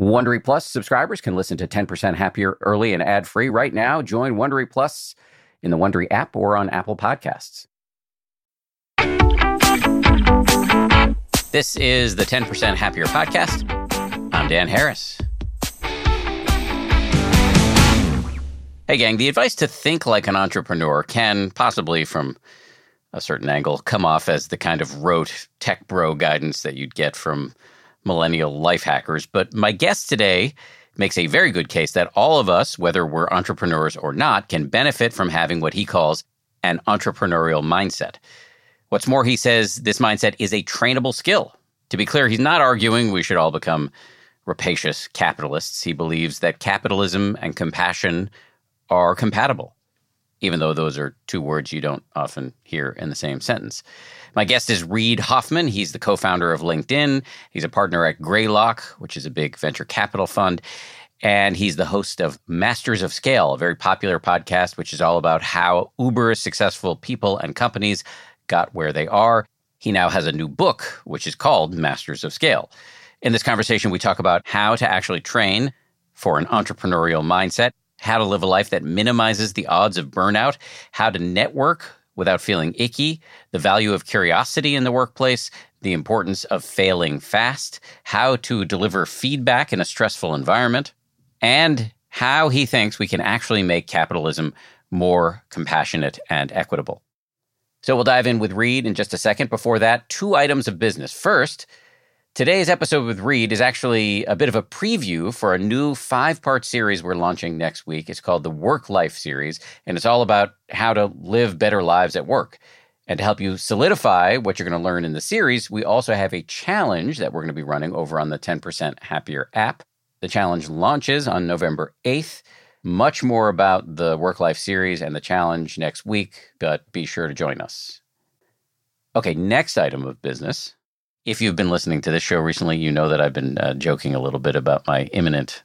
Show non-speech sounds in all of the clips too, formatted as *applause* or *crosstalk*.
Wondery Plus subscribers can listen to 10% Happier early and ad free right now. Join Wondery Plus in the Wondery app or on Apple Podcasts. This is the 10% Happier podcast. I'm Dan Harris. Hey, gang, the advice to think like an entrepreneur can possibly, from a certain angle, come off as the kind of rote tech bro guidance that you'd get from millennial life hackers. But my guest today makes a very good case that all of us, whether we're entrepreneurs or not, can benefit from having what he calls an entrepreneurial mindset. What's more, he says this mindset is a trainable skill. To be clear, he's not arguing we should all become rapacious capitalists. He believes that capitalism and compassion are compatible, even though those are two words you don't often hear in the same sentence. My guest is Reid Hoffman. He's the co founder of LinkedIn. He's a partner at Greylock, which is a big venture capital fund. And he's the host of Masters of Scale, a very popular podcast, which is all about how uber successful people and companies got where they are. He now has a new book, which is called Masters of Scale. In this conversation, we talk about how to actually train for an entrepreneurial mindset how to live a life that minimizes the odds of burnout, how to network without feeling icky, the value of curiosity in the workplace, the importance of failing fast, how to deliver feedback in a stressful environment, and how he thinks we can actually make capitalism more compassionate and equitable. So we'll dive in with Reid in just a second. Before that, two items of business. First, Today's episode with Reid is actually a bit of a preview for a new five part series we're launching next week. It's called the Work Life Series, and it's all about how to live better lives at work. And to help you solidify what you're going to learn in the series, we also have a challenge that we're going to be running over on the 10% Happier app. The challenge launches on November 8th. Much more about the Work Life series and the challenge next week, but be sure to join us. Okay, next item of business if you've been listening to this show recently, you know that I've been uh, joking a little bit about my imminent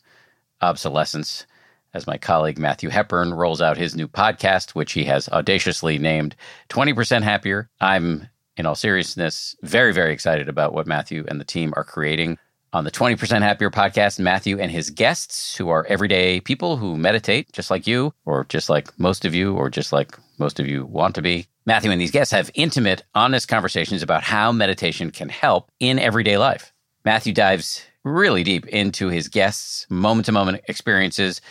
obsolescence as my colleague Matthew Hepburn rolls out his new podcast, which he has audaciously named 20% Happier. I'm, in all seriousness, very, very excited about what Matthew and the team are creating. On the 20% Happier podcast, Matthew and his guests, who are everyday people who meditate just like you, or just like most of you, or just like most of you want to be, Matthew and these guests have intimate, honest conversations about how meditation can help in everyday life. Matthew dives really deep into his guests' moment to moment experiences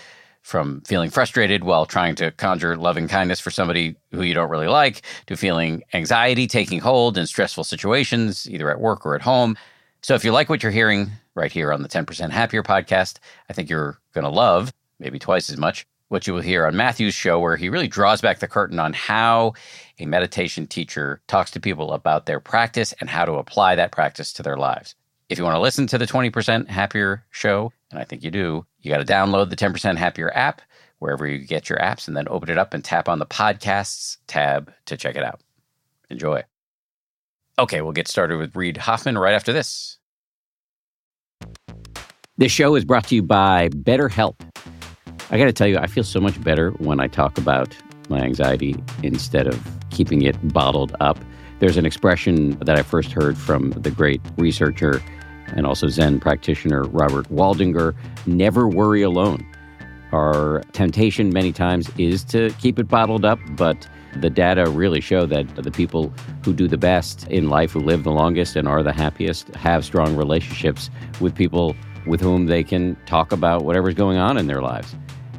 from feeling frustrated while trying to conjure loving kindness for somebody who you don't really like to feeling anxiety taking hold in stressful situations, either at work or at home. So if you like what you're hearing right here on the 10% Happier podcast, I think you're going to love, maybe twice as much, what you will hear on Matthew's show, where he really draws back the curtain on how a meditation teacher talks to people about their practice and how to apply that practice to their lives. If you want to listen to the 20% Happier show, and I think you do, you got to download the 10% Happier app wherever you get your apps and then open it up and tap on the podcasts tab to check it out. Enjoy. Okay, we'll get started with Reid Hoffman right after this. This show is brought to you by BetterHelp. I got to tell you, I feel so much better when I talk about my anxiety instead of keeping it bottled up. There's an expression that I first heard from the great researcher and also Zen practitioner Robert Waldinger never worry alone. Our temptation many times is to keep it bottled up, but the data really show that the people who do the best in life, who live the longest and are the happiest, have strong relationships with people with whom they can talk about whatever's going on in their lives.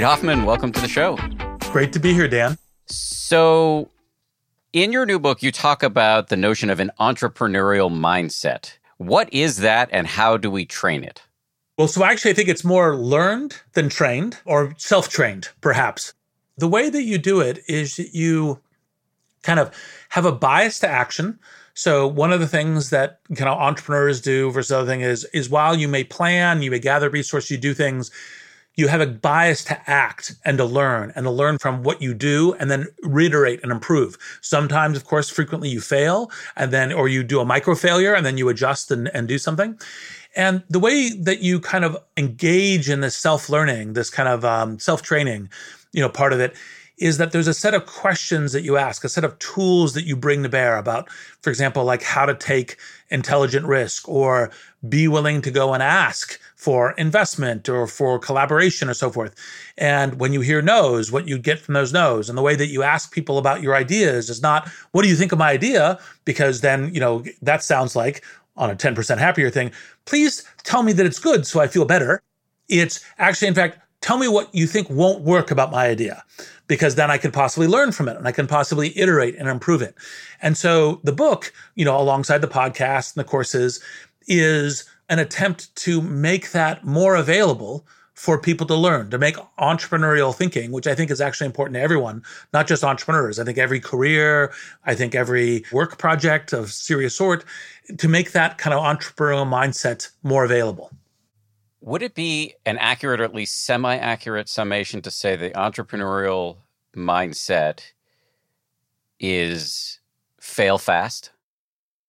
Reid Hoffman, welcome to the show. Great to be here, Dan. So, in your new book, you talk about the notion of an entrepreneurial mindset. What is that, and how do we train it? Well, so actually, I think it's more learned than trained or self trained, perhaps. The way that you do it is that you kind of have a bias to action. So one of the things that kind of entrepreneurs do versus other thing is is while you may plan, you may gather resources, you do things, you have a bias to act and to learn and to learn from what you do and then reiterate and improve. Sometimes, of course, frequently you fail and then, or you do a micro failure and then you adjust and, and do something. And the way that you kind of engage in this self learning, this kind of um, self training, you know, part of it is that there's a set of questions that you ask, a set of tools that you bring to bear about, for example, like how to take intelligent risk or be willing to go and ask for investment or for collaboration or so forth. And when you hear no's, what you get from those no's and the way that you ask people about your ideas is not, what do you think of my idea? Because then, you know, that sounds like on a 10% happier thing. Please tell me that it's good so I feel better. It's actually, in fact, tell me what you think won't work about my idea because then I could possibly learn from it and I can possibly iterate and improve it. And so the book, you know, alongside the podcast and the courses is an attempt to make that more available for people to learn, to make entrepreneurial thinking, which I think is actually important to everyone, not just entrepreneurs. I think every career, I think every work project of serious sort, to make that kind of entrepreneurial mindset more available. Would it be an accurate or at least semi accurate summation to say the entrepreneurial mindset is fail fast?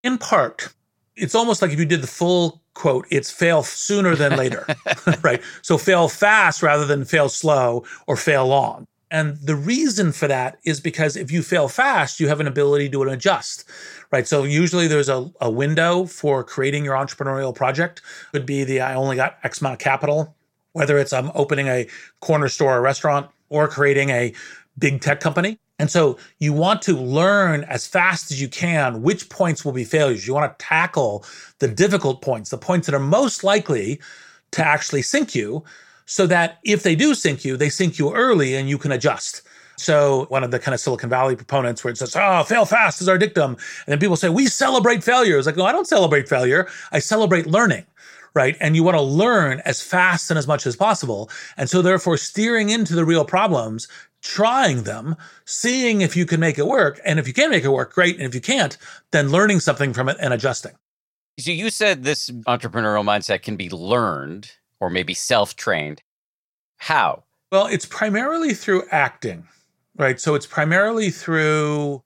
In part. It's almost like if you did the full quote, it's fail sooner than later, *laughs* *laughs* right? So fail fast rather than fail slow or fail long. And the reason for that is because if you fail fast, you have an ability to adjust, right? So usually there's a, a window for creating your entrepreneurial project. Could be the I only got X amount of capital, whether it's I'm opening a corner store or restaurant or creating a big tech company. And so you want to learn as fast as you can which points will be failures. You want to tackle the difficult points, the points that are most likely to actually sink you, so that if they do sink you, they sink you early and you can adjust. So one of the kind of Silicon Valley proponents where it says, oh, fail fast is our dictum. And then people say, we celebrate failure. It's like, no, I don't celebrate failure. I celebrate learning right? And you want to learn as fast and as much as possible. And so therefore steering into the real problems, trying them, seeing if you can make it work. And if you can make it work, great. And if you can't, then learning something from it and adjusting. So you said this entrepreneurial mindset can be learned or maybe self-trained. How? Well, it's primarily through acting, right? So it's primarily through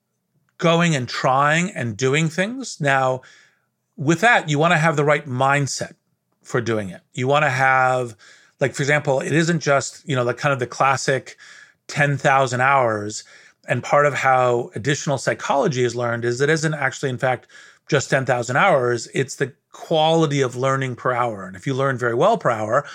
going and trying and doing things. Now, with that, you want to have the right mindset for doing it. You want to have, like, for example, it isn't just, you know, the kind of the classic 10,000 hours. And part of how additional psychology is learned is it isn't actually, in fact, just 10,000 hours. It's the quality of learning per hour. And if you learn very well per hour,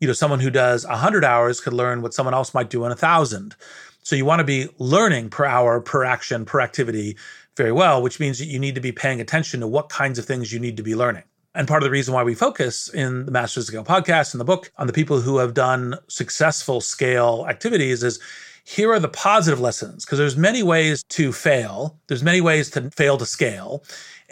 you know, someone who does 100 hours could learn what someone else might do in a 1,000. So you want to be learning per hour, per action, per activity very well, which means that you need to be paying attention to what kinds of things you need to be learning. And part of the reason why we focus in the Masters of Scale podcast and the book on the people who have done successful scale activities is here are the positive lessons because there's many ways to fail. There's many ways to fail to scale.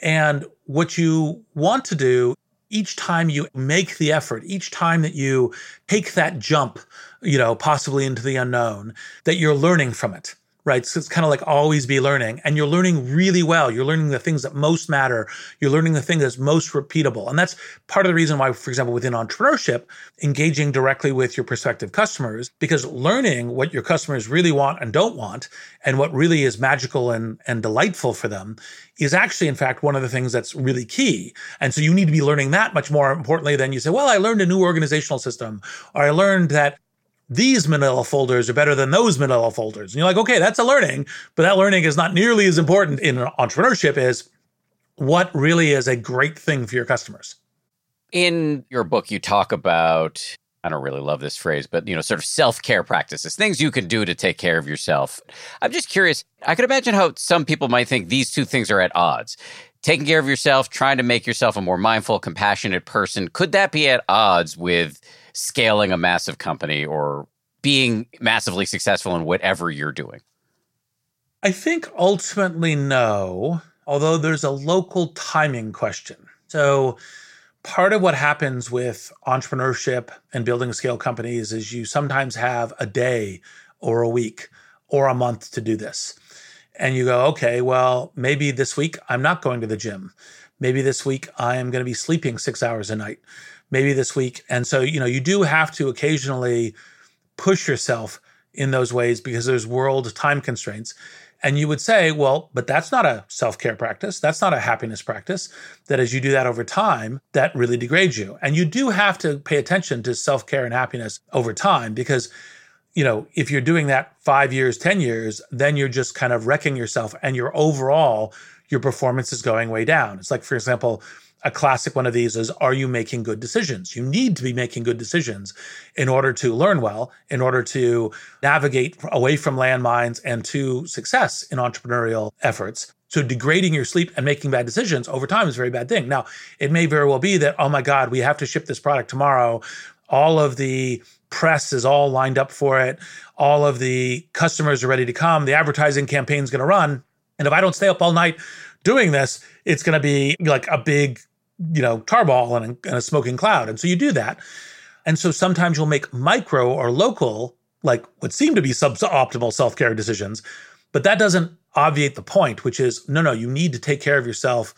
And what you want to do each time you make the effort, each time that you take that jump, you know, possibly into the unknown, that you're learning from it right? So it's kind of like always be learning and you're learning really well. You're learning the things that most matter. You're learning the thing that's most repeatable. And that's part of the reason why, for example, within entrepreneurship, engaging directly with your prospective customers, because learning what your customers really want and don't want and what really is magical and, and delightful for them is actually, in fact, one of the things that's really key. And so you need to be learning that much more importantly than you say, well, I learned a new organizational system or I learned that these manila folders are better than those manila folders. And you're like, okay, that's a learning, but that learning is not nearly as important in entrepreneurship as what really is a great thing for your customers. In your book, you talk about I don't really love this phrase, but you know, sort of self-care practices, things you can do to take care of yourself. I'm just curious. I could imagine how some people might think these two things are at odds. Taking care of yourself, trying to make yourself a more mindful, compassionate person. Could that be at odds with scaling a massive company or being massively successful in whatever you're doing? I think ultimately no, although there's a local timing question. So, part of what happens with entrepreneurship and building scale companies is you sometimes have a day or a week or a month to do this. And you go, okay, well, maybe this week I'm not going to the gym. Maybe this week I am going to be sleeping six hours a night maybe this week. And so, you know, you do have to occasionally push yourself in those ways because there's world time constraints. And you would say, well, but that's not a self care practice. That's not a happiness practice. That as you do that over time, that really degrades you. And you do have to pay attention to self care and happiness over time because, you know, if you're doing that five years, 10 years, then you're just kind of wrecking yourself and your overall, your performance is going way down. It's like, for example, a classic one of these is Are you making good decisions? You need to be making good decisions in order to learn well, in order to navigate away from landmines and to success in entrepreneurial efforts. So degrading your sleep and making bad decisions over time is a very bad thing. Now, it may very well be that, oh my God, we have to ship this product tomorrow. All of the press is all lined up for it. All of the customers are ready to come. The advertising campaign is going to run. And if I don't stay up all night doing this, it's going to be like a big you know, tarball and a, and a smoking cloud. And so you do that. And so sometimes you'll make micro or local, like what seem to be suboptimal self care decisions, but that doesn't obviate the point, which is no, no, you need to take care of yourself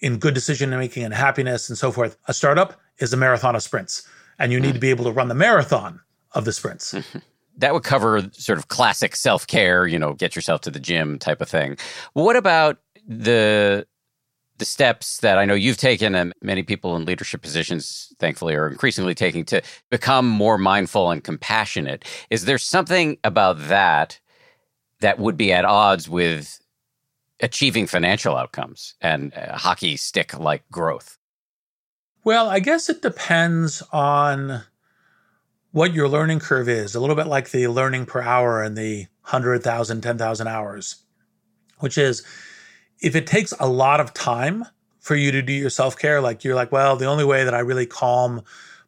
in good decision making and happiness and so forth. A startup is a marathon of sprints, and you need to be able to run the marathon of the sprints. *laughs* that would cover sort of classic self care, you know, get yourself to the gym type of thing. What about the the steps that I know you've taken and many people in leadership positions, thankfully, are increasingly taking to become more mindful and compassionate. Is there something about that that would be at odds with achieving financial outcomes and hockey stick like growth? Well, I guess it depends on what your learning curve is, a little bit like the learning per hour and the 100,000, 10,000 hours, which is if it takes a lot of time for you to do your self care, like you're like, well, the only way that I really calm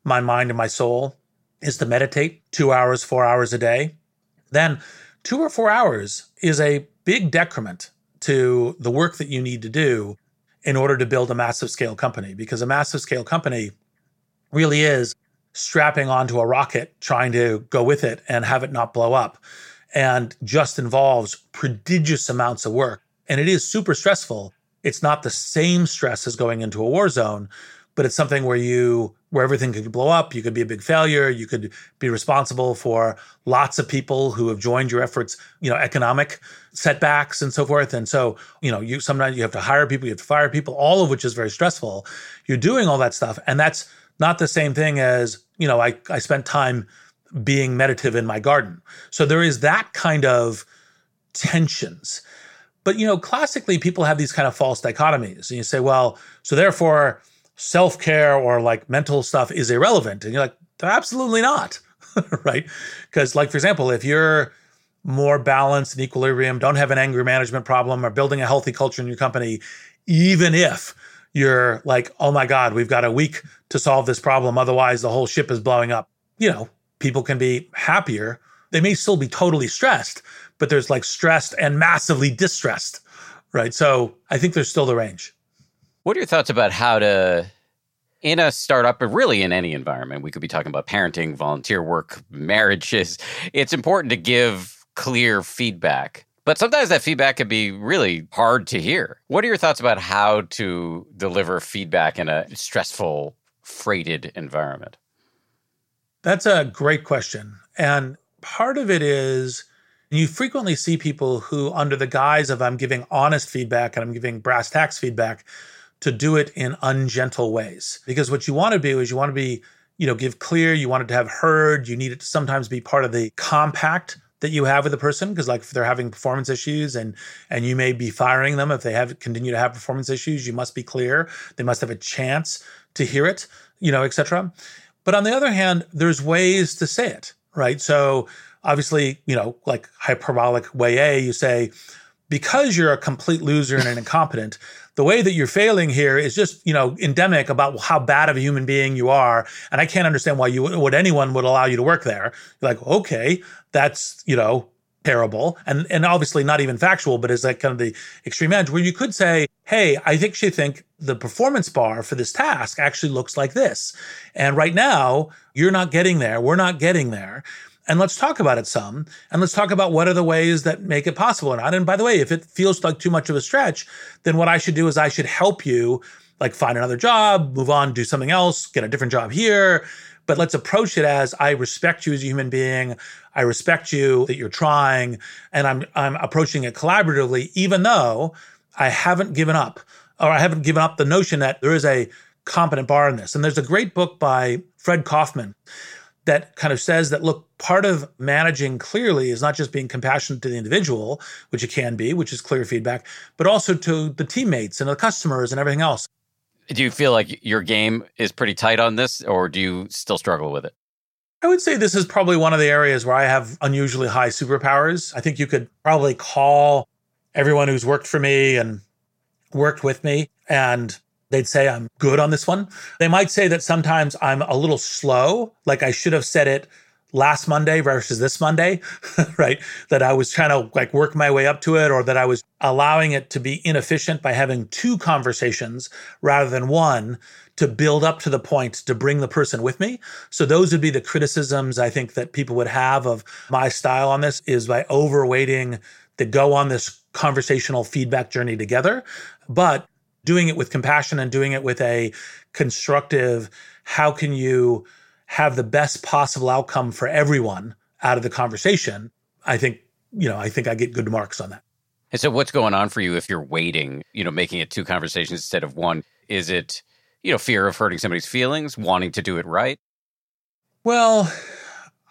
my mind and my soul is to meditate two hours, four hours a day, then two or four hours is a big decrement to the work that you need to do in order to build a massive scale company. Because a massive scale company really is strapping onto a rocket, trying to go with it and have it not blow up, and just involves prodigious amounts of work and it is super stressful. It's not the same stress as going into a war zone, but it's something where you where everything could blow up. You could be a big failure. You could be responsible for lots of people who have joined your efforts, you know, economic setbacks and so forth. And so, you know, you sometimes you have to hire people, you have to fire people, all of which is very stressful. You're doing all that stuff. And that's not the same thing as, you know, I, I spent time being meditative in my garden. So there is that kind of tensions. But you know, classically, people have these kind of false dichotomies, and you say, well, so therefore, self care or like mental stuff is irrelevant. And you're like, absolutely not. *laughs* right. Because, like, for example, if you're more balanced and equilibrium, don't have an anger management problem, or building a healthy culture in your company, even if you're like, oh my God, we've got a week to solve this problem. Otherwise, the whole ship is blowing up. You know, people can be happier. They may still be totally stressed, but there's like stressed and massively distressed, right? So I think there's still the range. What are your thoughts about how to, in a startup, but really in any environment, we could be talking about parenting, volunteer work, marriages. It's important to give clear feedback. But sometimes that feedback can be really hard to hear. What are your thoughts about how to deliver feedback in a stressful, freighted environment? That's a great question. And part of it is you frequently see people who, under the guise of I'm giving honest feedback and I'm giving brass tacks feedback, to do it in ungentle ways. Because what you want to do is you want to be, you know, give clear, you want it to have heard, you need it to sometimes be part of the compact that you have with a person. Because like if they're having performance issues and and you may be firing them if they have continue to have performance issues you must be clear. They must have a chance to hear it you know etc but on the other hand there's ways to say it right? So obviously you know like hyperbolic way a you say because you're a complete loser and an incompetent the way that you're failing here is just, you know, endemic about how bad of a human being you are. And I can't understand why you would anyone would allow you to work there. You're like, okay, that's, you know, terrible. And and obviously not even factual, but is like kind of the extreme edge where you could say, hey, I think she think the performance bar for this task actually looks like this. And right now, you're not getting there. We're not getting there and let's talk about it some and let's talk about what are the ways that make it possible or not. And by the way if it feels like too much of a stretch then what i should do is i should help you like find another job move on do something else get a different job here. But let's approach it as i respect you as a human being. I respect you that you're trying and i'm i'm approaching it collaboratively even though i haven't given up or i haven't given up the notion that there is a competent bar in this. And there's a great book by Fred Kofman that kind of says that look part of managing clearly is not just being compassionate to the individual which it can be which is clear feedback but also to the teammates and the customers and everything else do you feel like your game is pretty tight on this or do you still struggle with it I would say this is probably one of the areas where I have unusually high superpowers. I think you could probably call everyone who's worked for me and worked with me and They'd say I'm good on this one. They might say that sometimes I'm a little slow, like I should have said it last Monday versus this Monday, *laughs* right? That I was trying to like work my way up to it or that I was allowing it to be inefficient by having two conversations rather than one to build up to the point to bring the person with me. So those would be the criticisms I think that people would have of my style on this is by overweighting to go on this conversational feedback journey together. But doing it with compassion and doing it with a constructive, how can you have the best possible outcome for everyone out of the conversation? I think, you know, I think I get good marks on that. And so what's going on for you if you're waiting, you know, making it two conversations instead of one? Is it, you know, fear of hurting somebody's feelings, wanting to do it right? Well,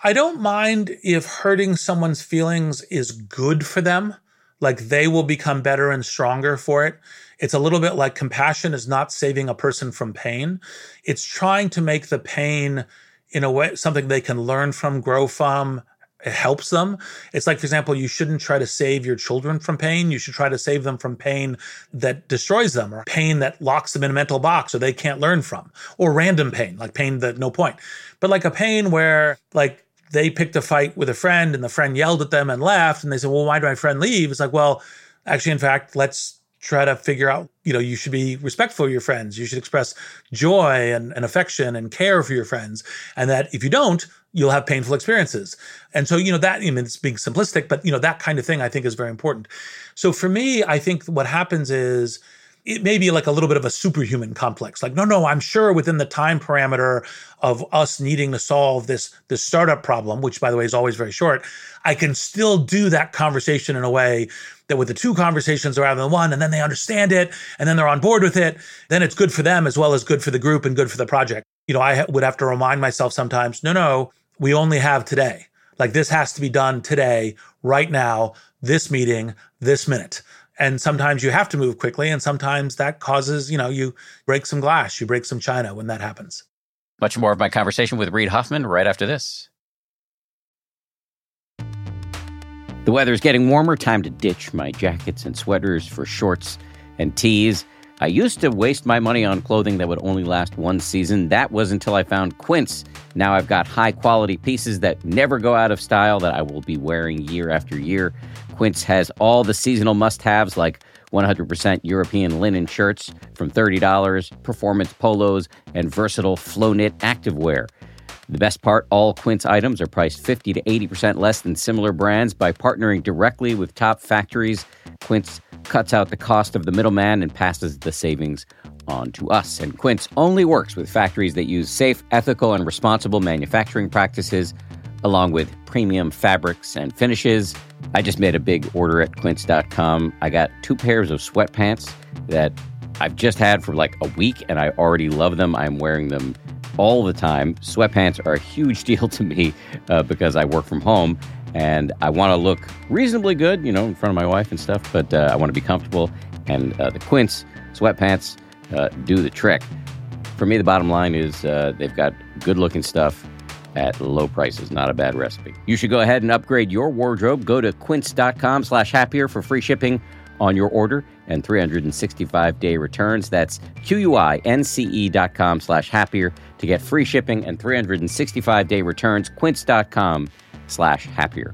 I don't mind if hurting someone's feelings is good for them. Like they will become better and stronger for it. It's a little bit like compassion is not saving a person from pain. It's trying to make the pain in a way something they can learn from, grow from, it helps them. It's like, for example, you shouldn't try to save your children from pain. You should try to save them from pain that destroys them or pain that locks them in a mental box or they can't learn from or random pain, like pain that no point. But like a pain where like they picked a fight with a friend and the friend yelled at them and left and they said, well, why did my friend leave? It's like, well, actually, in fact, let's try to figure out, you know, you should be respectful of your friends. You should express joy and, and affection and care for your friends. And that if you don't, you'll have painful experiences. And so, you know, that, I mean, it's being simplistic, but, you know, that kind of thing I think is very important. So for me, I think what happens is, it may be like a little bit of a superhuman complex. Like, no, no, I'm sure within the time parameter of us needing to solve this this startup problem, which by the way is always very short, I can still do that conversation in a way that with the two conversations rather than one, and then they understand it, and then they're on board with it. Then it's good for them as well as good for the group and good for the project. You know, I would have to remind myself sometimes, no, no, we only have today. Like this has to be done today, right now, this meeting, this minute And sometimes you have to move quickly, and sometimes that causes, you know, you break some glass, you break some china when that happens. Much more of my conversation with Reid Hoffman right after this. The weather is getting warmer. Time to ditch my jackets and sweaters for shorts and tees. I used to waste my money on clothing that would only last one season. That was until I found Quince. Now I've got high quality pieces that never go out of style that I will be wearing year after year. Quince has all the seasonal must haves like 100% European linen shirts from $30, performance polos, and versatile flow knit activewear. The best part all Quince items are priced 50 to 80% less than similar brands by partnering directly with top factories. Quince cuts out the cost of the middleman and passes the savings on to us. And Quince only works with factories that use safe, ethical, and responsible manufacturing practices, along with premium fabrics and finishes. I just made a big order at quince.com. I got two pairs of sweatpants that I've just had for like a week and I already love them. I'm wearing them all the time. Sweatpants are a huge *laughs* deal to me uh, because I work from home and I want to look reasonably good, you know, in front of my wife and stuff, but uh, I want to be comfortable. And uh, the Quince sweatpants uh, do the trick. For me, the bottom line is uh, they've got good looking stuff at low prices. Not a bad recipe. You should go ahead and upgrade your wardrobe. Go to quince.com slash happier for free shipping on your order and 365 day returns. That's Q-U-I-N-C-E dot com slash happier to get free shipping and 365 day returns. Quince.com slash happier.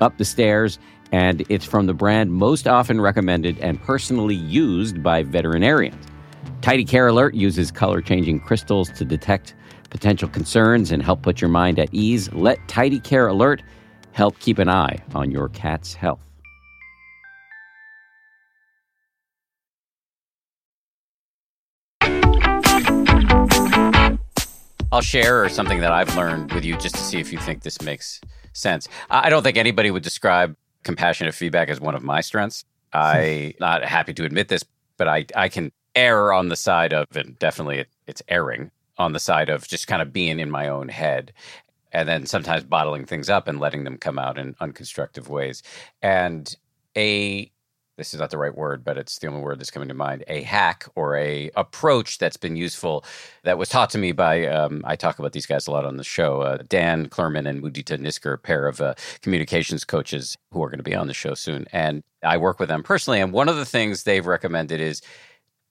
up the stairs. And it's from the brand most often recommended and personally used by veterinarians. Tidy Care Alert uses color changing crystals to detect potential concerns and help put your mind at ease. Let Tidy Care Alert help keep an eye on your cat's health. I'll share something that I've learned with you just to see if you think this makes sense. I don't think anybody would describe compassionate feedback as one of my strengths. Hmm. I'm not happy to admit this, but I, I can err on the side of, and definitely it, it's erring on the side of just kind of being in my own head and then sometimes bottling things up and letting them come out in unconstructive ways. And a this is not the right word, but it's the only word that's coming to mind. A hack or a approach that's been useful that was taught to me by um, I talk about these guys a lot on the show. Uh, Dan Clurman and Mudita Nisker, a pair of uh, communications coaches who are going to be on the show soon, and I work with them personally. And one of the things they've recommended is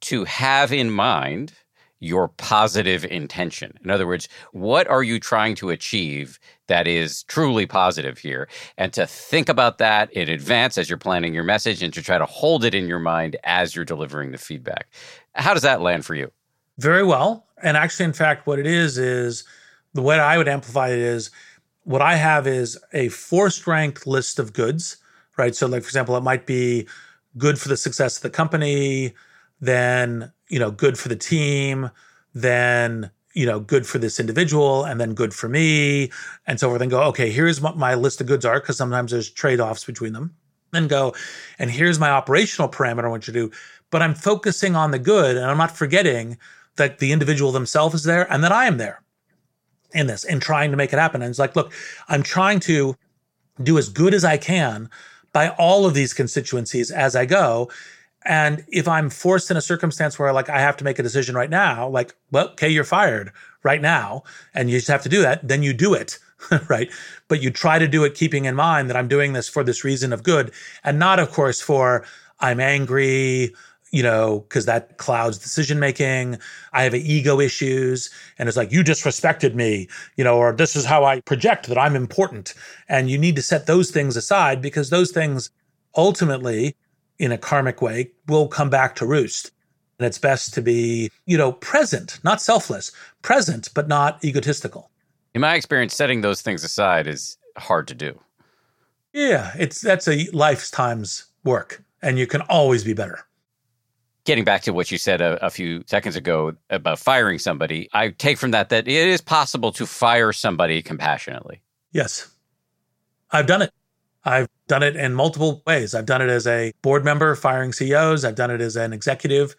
to have in mind your positive intention. In other words, what are you trying to achieve that is truly positive here? And to think about that in advance as you're planning your message and to try to hold it in your mind as you're delivering the feedback. How does that land for you? Very well. And actually, in fact, what it is is the way I would amplify it is what I have is a four strength list of goods, right? So, like, for example, it might be good for the success of the company, then you know, good for the team, then, you know, good for this individual, and then good for me, and so forth. And go, okay, here's what my list of goods are, because sometimes there's trade offs between them. Then go, and here's my operational parameter I want you to do. But I'm focusing on the good, and I'm not forgetting that the individual themselves is there and that I am there in this and trying to make it happen. And it's like, look, I'm trying to do as good as I can by all of these constituencies as I go. And if I'm forced in a circumstance where like I have to make a decision right now, like, well, okay, you're fired right now, and you just have to do that, then you do it. *laughs* right. But you try to do it keeping in mind that I'm doing this for this reason of good and not, of course, for I'm angry, you know, because that clouds decision making. I have ego issues. And it's like, you disrespected me, you know, or this is how I project that I'm important. And you need to set those things aside because those things ultimately in a karmic way will come back to roost. And it's best to be, you know, present, not selfless, present, but not egotistical. In my experience, setting those things aside is hard to do. Yeah, it's that's a lifetime's work, and you can always be better. Getting back to what you said a, a, few seconds ago about firing somebody, I take from that that it is possible to fire somebody compassionately. Yes, I've done it. I've done it in multiple ways. I've done it as a board member firing CEOs. I've done it as an executive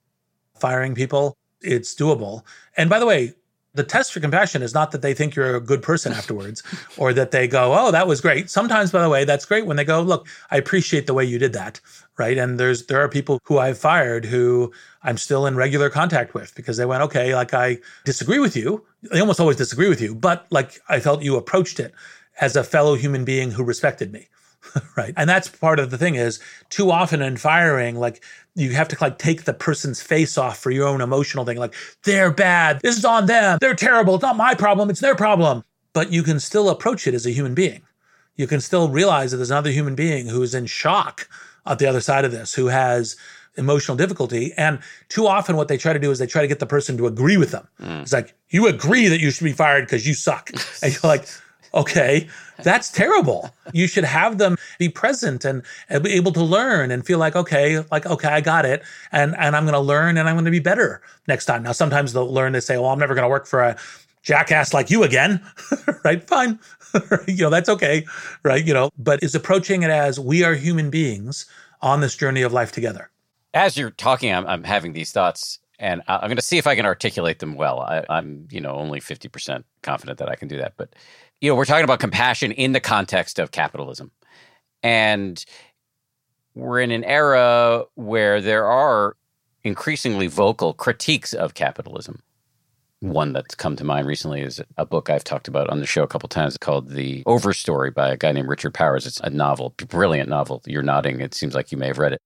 firing people. It's doable. And by the way, the test for compassion is not that they think you're a good person afterwards *laughs* or that they go, oh, that was great. Sometimes, by the way, that's great when they go, look, I appreciate the way you did that. Right. And there's, there are people who I've fired who I'm still in regular contact with because they went, okay, like I disagree with you. They almost always disagree with you, but like I felt you approached it as a fellow human being who respected me. *laughs* right. And that's part of the thing is too often in firing, like you have to like take the person's face off for your own emotional thing. Like they're bad. This is on them. They're terrible. It's not my problem. It's their problem. But you can still approach it as a human being. You can still realize that there's another human being who's in shock at the other side of this, who has emotional difficulty. And too often what they try to do is they try to get the person to agree with them. Mm. It's like, you agree that you should be fired because you suck. *laughs* and you're like, Okay, *laughs* that's terrible. You should have them be present and, and, be able to learn and feel like, okay, like, okay, I got it. And, and I'm going to learn and I'm going to be better next time. Now, sometimes they'll learn they say, well, I'm never going to work for a jackass like you again. *laughs* right? Fine. *laughs* you know, that's okay. Right. You know, but is approaching it as we are human beings on this journey of life together. As you're talking, I'm, I'm having these thoughts and I'm going to see if I can articulate them well. I, am you know, only 50% confident that I can do that. But you know, we're talking about compassion in the context of capitalism. And we're in an era where there are increasingly vocal critiques of capitalism. One that's come to mind recently is a book I've talked about on the show a couple times called The Overstory by a guy named Richard Powers. It's a novel, brilliant novel. You're nodding. It seems like you may have read it.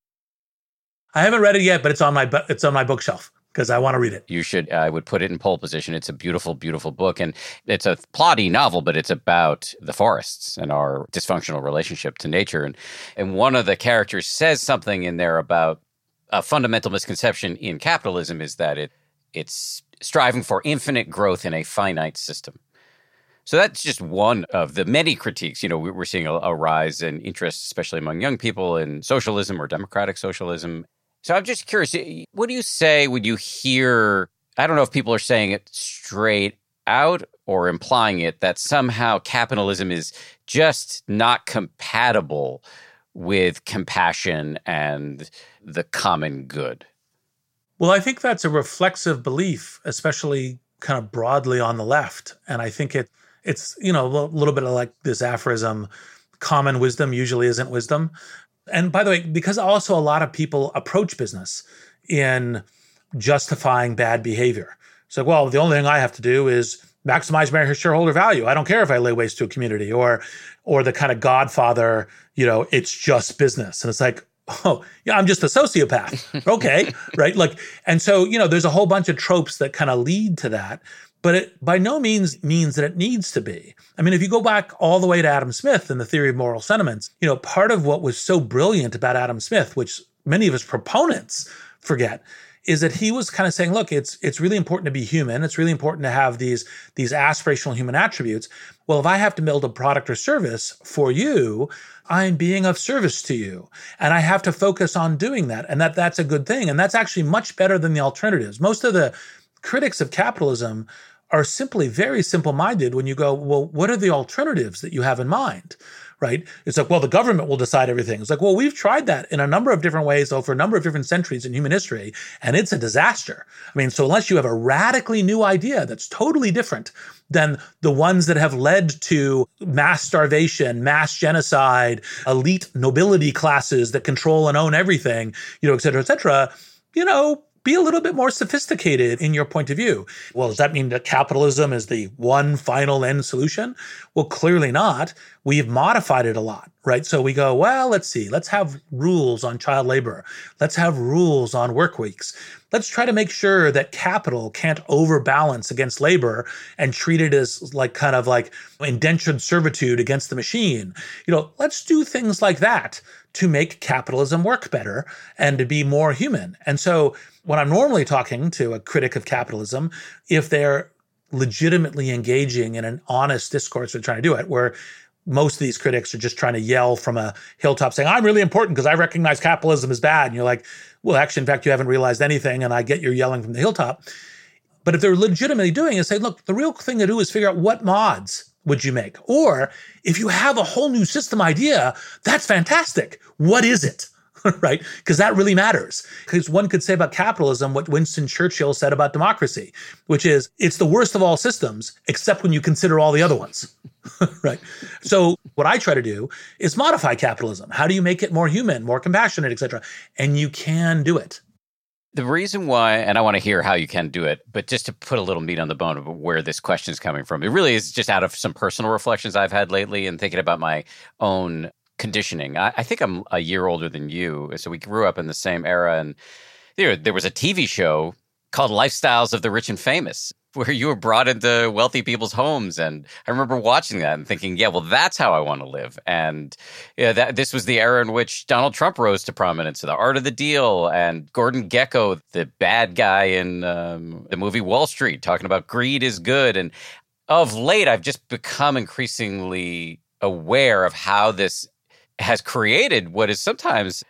I haven't read it yet, but it's on my it's on my bookshelf because I want to read it. You should. I would put it in pole position. It's a beautiful, beautiful book, and it's a plotty novel, but it's about the forests and our dysfunctional relationship to nature. And and one of the characters says something in there about a fundamental misconception in capitalism is that it it's striving for infinite growth in a finite system. So that's just one of the many critiques. You know, we're seeing a, a rise in interest, especially among young people, in socialism or democratic socialism so I'm just curious, eh, what do you say when you hear? I don't know if people are saying it straight out or implying it that somehow capitalism is just not compatible with compassion and the common good. Well, I think that's a reflexive belief, especially kind of broadly on the left. And I think it it's, you know, a little bit of like this aphorism common wisdom usually isn't wisdom. And by the way, because also a lot of people approach business in justifying bad behavior. So, well, the only thing I have to do is maximize my shareholder value. I don't care if I lay waste to a community or or the kind of godfather, you know, it's just business. And it's like, oh, yeah, I'm just a sociopath. *laughs* okay. right. Like, and so, you know, there's a whole bunch of tropes that kind of lead to that but it by no means means that it needs to be. I mean, if you go back all the way to Adam Smith and the theory of moral sentiments, you know, part of what was so brilliant about Adam Smith, which many of his proponents forget, is that he was kind of saying, look, it's it's really important to be human. It's really important to have these these aspirational human attributes. Well, if I have to build a product or service for you, I'm being of service to you. And I have to focus on doing that. And that that's a good thing. And that's actually much better than the alternatives. Most of the critics of capitalism are simply very simple minded when you go, well, what are the alternatives that you have in mind? Right? It's like, well, the government will decide everything. It's like, well, we've tried that in a number of different ways over a number of different centuries in human history, and it's a disaster. I mean, so unless you have a radically new idea that's totally different than the ones that have led to mass starvation, mass genocide, elite nobility classes that control and own everything, you know, et cetera, et cetera, you know, be a little bit more sophisticated in your point of view. Well, does that mean that capitalism is the one final end solution? Well, clearly not. We've modified it a lot, right? So we go, well, let's see, let's have rules on child labor. Let's have rules on work weeks. Let's try to make sure that capital can't overbalance against labor and treat it as like kind of like indentured servitude against the machine. You know, let's do things like that to make capitalism work better and to be more human. And so when I'm normally talking to a critic of capitalism, if they're legitimately engaging in an honest discourse of trying to do it, where most of these critics are just trying to yell from a hilltop saying, I'm really important because I recognize capitalism is bad. And you're like, well, actually, in fact, you haven't realized anything. And I get you're yelling from the hilltop. But if they're legitimately doing it, say, look, the real thing to do is figure out what mods would you make? Or if you have a whole new system idea, that's fantastic. What is it? *laughs* right? Because that really matters. Because one could say about capitalism what Winston Churchill said about democracy, which is it's the worst of all systems, except when you consider all the other ones. *laughs* right. So what I try to do is modify capitalism. How do you make it more human, more compassionate, et cetera? And you can do it. The reason why, and I want to hear how you can do it, but just to put a little meat on the bone of where this question is coming from, it really is just out of some personal reflections I've had lately and thinking about my own conditioning. I, I think I'm a year older than you, so we grew up in the same era, and there there was a TV show called Lifestyles of the Rich and Famous *laughs* where you were brought into wealthy people's homes and i remember watching that and thinking yeah well that's how i want to live and that, this was the era in which donald trump rose to prominence the art of the deal and gordon Gekko, the bad guy in um, the movie wall street talking about greed is good and of late i've just become increasingly aware of how this has created what is sometimes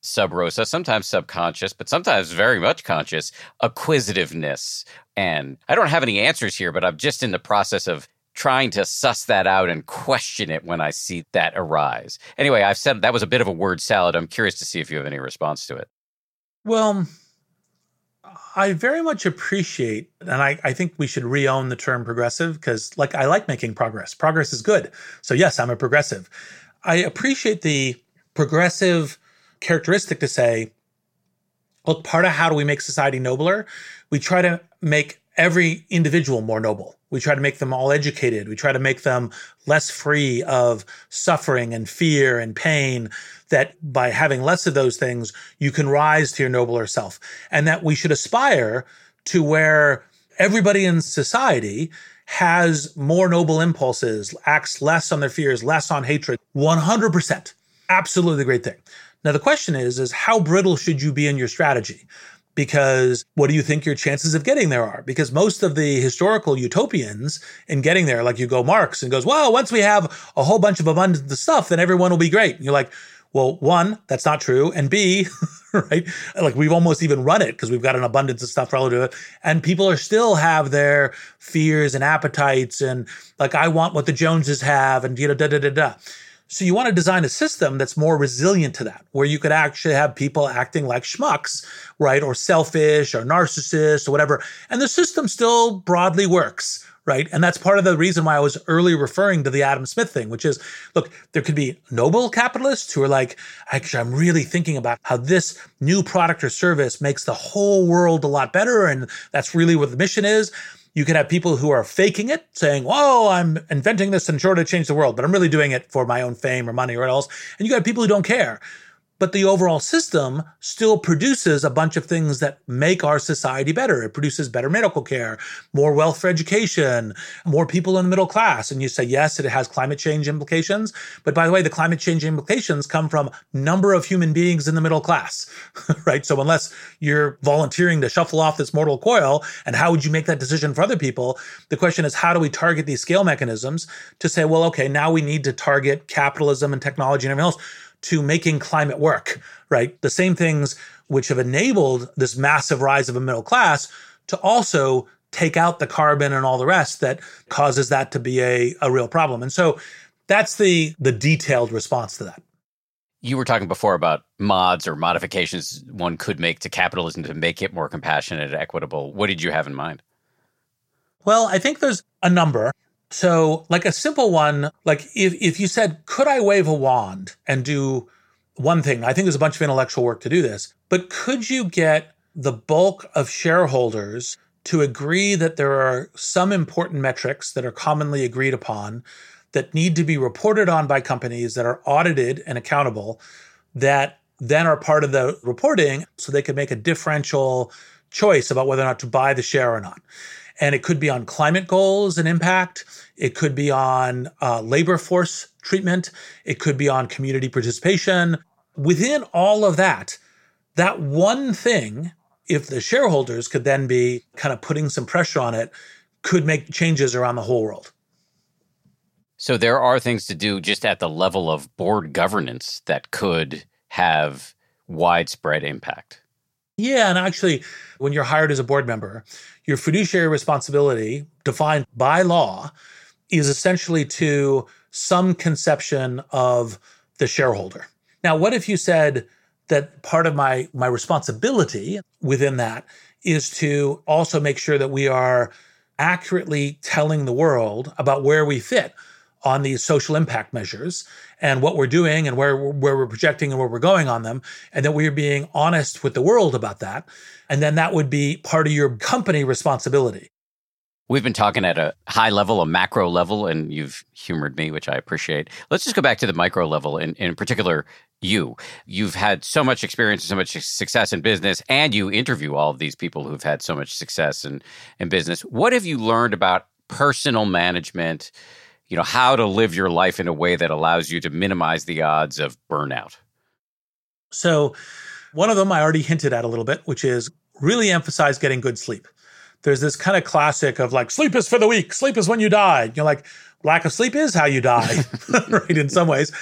sub rosa, sometimes subconscious, but sometimes very much conscious acquisitiveness. And I don't have any answers here, but I'm just in the process of trying to suss that out and question it when I see that arise. Anyway, I've said that was a bit of a word salad. I'm curious to see if you have any response to it. Well, I very much appreciate, and I, I think we should re-own the term progressive because, like, I like making progress. Progress is good. So yes, I'm a progressive. I appreciate the progressive characteristic to say, look, part of how do we make society nobler? We try to make every individual more noble. We try to make them all educated. We try to make them less free of suffering and fear and pain. That by having less of those things, you can rise to your nobler self. And that we should aspire to where everybody in society has more noble impulses, acts less on their fears, less on hatred. 100%. Absolutely the great thing. Now the question is is how brittle should you be in your strategy? Because what do you think your chances of getting there are? Because most of the historical utopians in getting there, like you go Marx and goes, well, once we have a whole bunch of abundance of stuff, then everyone will be great. And you're like, well, one, that's not true. And B, *laughs* right? Like we've almost even run it because we've got an abundance of stuff relative to it. And people are still have their fears and appetites and like, I want what the Joneses have and, you know, da, da, da, da. So you want to design a system that's more resilient to that, where you could actually have people acting like schmucks, right? Or selfish or narcissists or whatever. And the system still broadly works, right? And that's part of the reason why I was early referring to the Adam Smith thing, which is, look, there could be noble capitalists who are like, actually, I'm really thinking about how this new product or service makes the whole world a lot better. And that's really what the mission is. You can have people who are faking it, saying, "Whoa, I'm inventing this and sure to change the world, but I'm really doing it for my own fame or money or else." And you got people who don't care but the overall system still produces a bunch of things that make our society better. It produces better medical care, more wealth for education, more people in the middle class. And you say, yes, it has climate change implications. But by the way, the climate change implications come from number of human beings in the middle class, *laughs* right? So unless you're volunteering to shuffle off this mortal coil, and how would you make that decision for other people? The question is, how do we target these scale mechanisms to say, well, okay, now we need to target capitalism and technology and everything else to making climate work, right? The same things which have enabled this massive rise of a middle class to also take out the carbon and all the rest that causes that to be a, a real problem. And so that's the the detailed response to that. You were talking before about mods or modifications one could make to capitalism to make it more compassionate and equitable. What did you have in mind? Well, I think there's a number. So, like a simple one, like if, if you said, could I wave a wand and do one thing? I think there's a bunch of intellectual work to do this, but could you get the bulk of shareholders to agree that there are some important metrics that are commonly agreed upon that need to be reported on by companies that are audited and accountable that then are part of the reporting so they can make a differential choice about whether or not to buy the share or not. And it could be on climate goals and impact. It could be on uh, labor force treatment. It could be on community participation. Within all of that, that one thing, if the shareholders could then be kind of putting some pressure on it, could make changes around the whole world. So there are things to do just at the level of board governance that could have widespread impact. Yeah, and actually, when you're hired as a board member, your fiduciary responsibility, defined by law, is essentially to some conception of the shareholder. Now, what if you said that part of my my responsibility within that is to also make sure that we are accurately telling the world about where we fit on these social impact measures and what we're doing and where, where we're projecting and where we're going on them, and that we're being honest with the world about that. And then that would be part of your company responsibility. We've been talking at a high level, a macro level, and you've humored me, which I appreciate. Let's just go back to the micro level, and in particular, you. You've had so much experience and so much success in business, and you interview all of these people who've had so much success in, in business. What have you learned about personal management? You know, how to live your life in a way that allows you to minimize the odds of burnout? So, one of them I already hinted at a little bit, which is really emphasize getting good sleep there's this kind of classic of like sleep is for the weak, sleep is when you die. You're like lack of sleep is how you die, *laughs* *laughs* right? In some ways.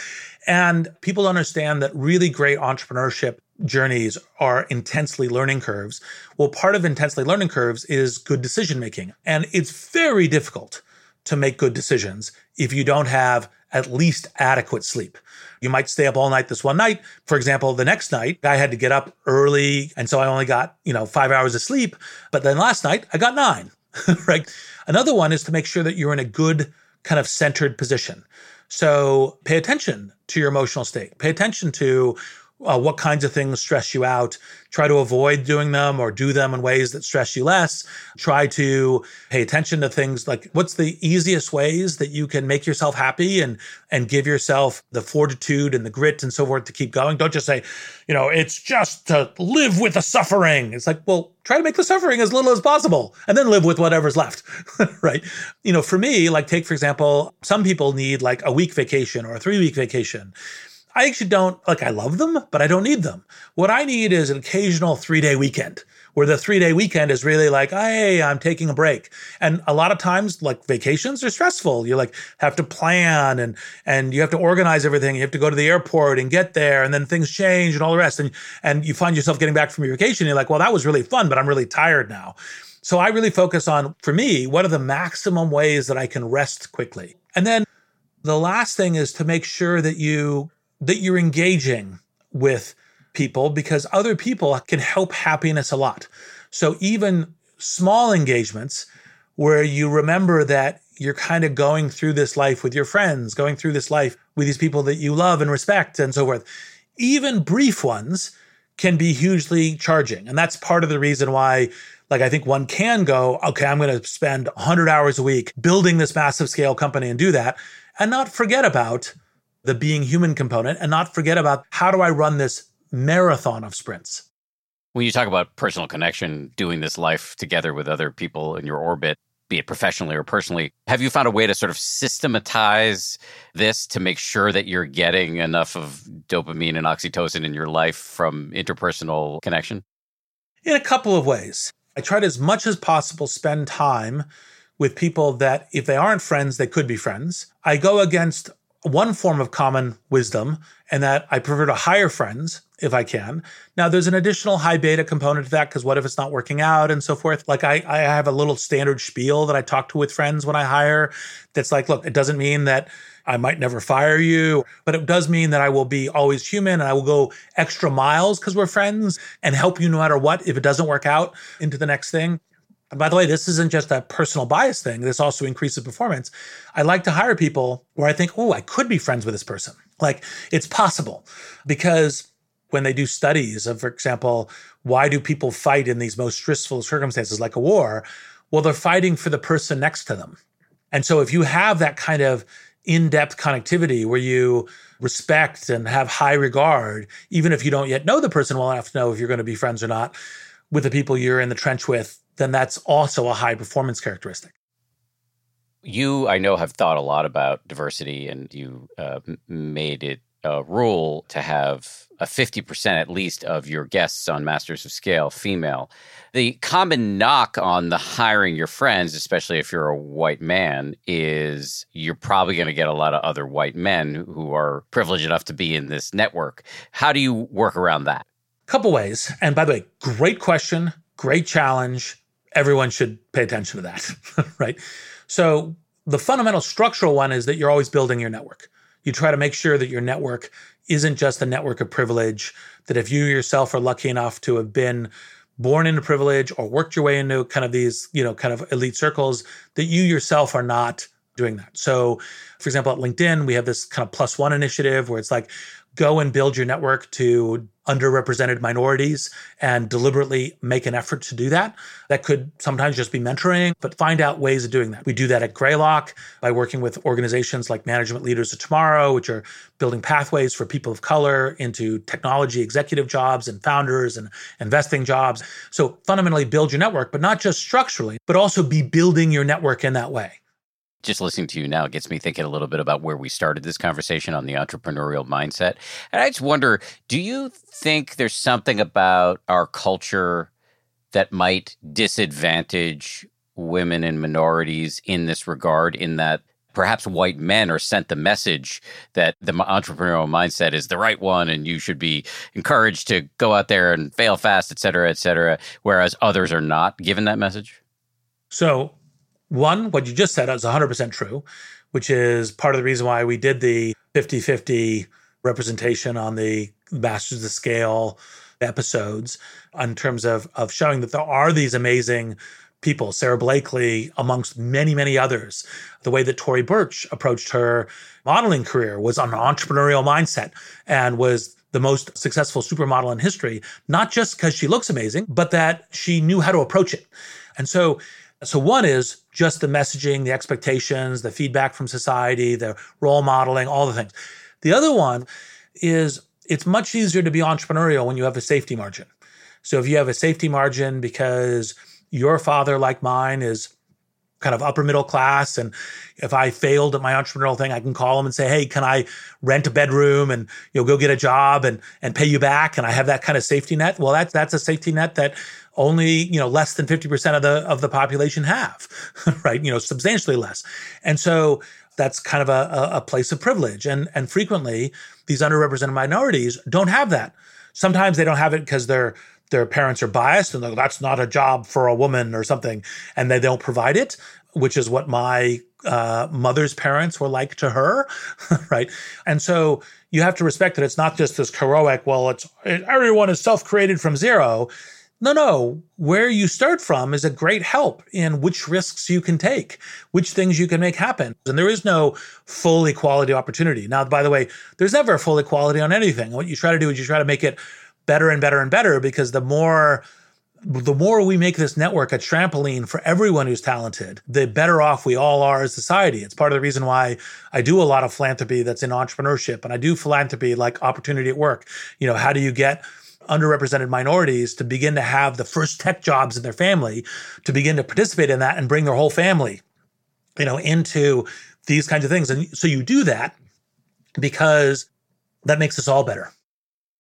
And people understand that really great entrepreneurship journeys are intensely learning curves. Well, part of intensely learning curves is good decision making. And it's very difficult to make good decisions if you don't have at least adequate sleep. You might stay up all night this one night. For example, the next night I had to get up early. And so I only got, you know, five hours of sleep. But then last night I got nine, *laughs* right? Another one is to make sure that you're in a good kind of centered position. So pay attention to your emotional state. Pay attention to uh, what kinds of things stress you out. Try to avoid doing them or do them in ways that stress you less. Try to pay attention to things like what's the easiest ways that you can make yourself happy and and give yourself the fortitude and the grit and so forth to keep going. Don't just say, you know, it's just to live with the suffering. It's like, well, try to make the suffering as little as possible and then live with whatever's left. *laughs* right? You know, for me, like take for example, some people need like a week vacation or a 3 week vacation I actually don't like, I love them, but I don't need them. What I need is an occasional three day weekend where the three day weekend is really like, hey, I'm taking a break. And a lot of times, like vacations are stressful. You like have to plan and, and you have to organize everything. You have to go to the airport and get there and then things change and all the rest. And, and you find yourself getting back from your vacation. You're like, well, that was really fun, but I'm really tired now. So I really focus on, for me, what are the maximum ways that I can rest quickly? And then the last thing is to make sure that you that you're engaging with people because other people can help happiness a lot. So even small engagements where you remember that you're kind of going through this life with your friends, going through this life with these people that you love and respect and so forth. Even brief ones can be hugely charging. And that's part of the reason why like I think one can go, okay, I'm going to spend 100 hours a week building this massive scale company and do that and not forget about the being human component and not forget about how do I run this marathon of sprints. When you talk about personal connection, doing this life together with other people in your orbit, be it professionally or personally, have you found a way to sort of systematize this to make sure that you're getting enough of dopamine and oxytocin in your life from interpersonal connection? In a couple of ways. I try to, as much as possible, spend time with people that, if they aren't friends, they could be friends. I go against one form of common wisdom, and that I prefer to hire friends if I can. Now, there's an additional high beta component to that because what if it's not working out and so forth? Like, I, I have a little standard spiel that I talk to with friends when I hire that's like, look, it doesn't mean that I might never fire you, but it does mean that I will be always human and I will go extra miles because we're friends and help you no matter what if it doesn't work out into the next thing. And by the way, this isn't just a personal bias thing. This also increases performance. I like to hire people where I think, oh, I could be friends with this person. Like it's possible because when they do studies of, for example, why do people fight in these most stressful circumstances like a war? Well, they're fighting for the person next to them. And so if you have that kind of in-depth connectivity where you respect and have high regard, even if you don't yet know the person well enough to know if you're going to be friends or not with the people you're in the trench with, then that's also a high performance characteristic. You, I know, have thought a lot about diversity and you uh, made it a rule to have a 50% at least of your guests on Masters of Scale female. The common knock on the hiring your friends, especially if you're a white man, is you're probably going to get a lot of other white men who are privileged enough to be in this network. How do you work around that? Couple ways. And by the way, great question, great challenge. Everyone should pay attention to that, *laughs* right? So the fundamental structural one is that you're always building your network. You try to make sure that your network isn't just a network of privilege, that if you yourself are lucky enough to have been born into privilege or worked your way into kind of these, you know, kind of elite circles, that you yourself are not doing that. So, for example, at LinkedIn, we have this kind of plus one initiative where it's like, go and build your network to underrepresented minorities and deliberately make an effort to do that. That could sometimes just be mentoring, but find out ways of doing that. We do that at Greylock by working with organizations like Management Leadership for Tomorrow, which are building pathways for people of color into technology executive jobs and founders and investing jobs. So fundamentally build your network, but not just structurally, but also be building your network in that way just listening to you now gets me thinking a little bit about where we started this conversation on the entrepreneurial mindset. And I just wonder do you think there's something about our culture that might disadvantage women and minorities in this regard, in that perhaps white men are sent the message that the entrepreneurial mindset is the right one and you should be encouraged to go out there and fail fast, et cetera, et cetera, whereas others are not given that message? So one, what you just said is 100% true, which is part of the reason why we did the 50 50 representation on the Masters of Scale episodes in terms of, of showing that there are these amazing people, Sara Blakely, amongst many, many others. The way that Tory Burch approached her modeling career was on an entrepreneurial mindset and was the most successful supermodel in history, not just because she looks amazing, but that she knew how to approach it. And so so, one is just the messaging, the expectations, the feedback from society, the role modeling, all the things. The other one is it's much easier to be entrepreneurial when you have a safety margin. So, if you have a safety margin because your father, like mine, is kind of upper middle class. And if I failed at my entrepreneurial thing, I can call them and say, Hey, can I rent a bedroom and you know, go get a job and, and pay you back? And I have that kind of safety net. Well, that's, that's a safety net that only you know less than 50% of the of the population have *laughs* right? You know substantially less. And so that's kind of a, a place of privilege. And and frequently these underrepresented minorities don't have that. Sometimes they don't have it because their their parents are biased and like that's not a job for a woman or something. And they don't provide it which is what my uh, mother's parents were like to her *laughs* right? And so you have to respect that it's not just this heroic well it's everyone is self-created from zero no, no. Where you start from is a great help in which risks you can take, which things you can make happen. And there is no full equality opportunity. Now, by the way, there's never a full equality on anything. What you try to do is you try to make it better and better and better because the more the more we make this network a trampoline for everyone who's talented, the better off we all are as society. It's part of the reason why I do a lot of philanthropy that's in entrepreneurship and I do philanthropy like opportunity at work. You know, how do you get underrepresented minorities to begin to have the first tech jobs in their family, to begin to participate in that and bring their whole family, you know, into these kinds of things. And so you do that because that makes us all better.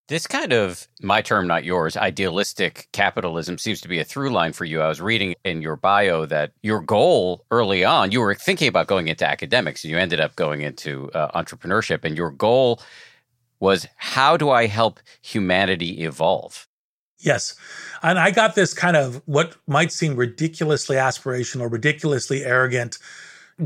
This kind of, my term, not yours, idealistic capitalism seems to be a through line for you. I was reading in your bio that your goal early on, you were thinking about going into academics and you ended up going into uh, entrepreneurship. And your goal was how do I help humanity evolve? Yes. And I got this kind of what might seem ridiculously aspirational, ridiculously arrogant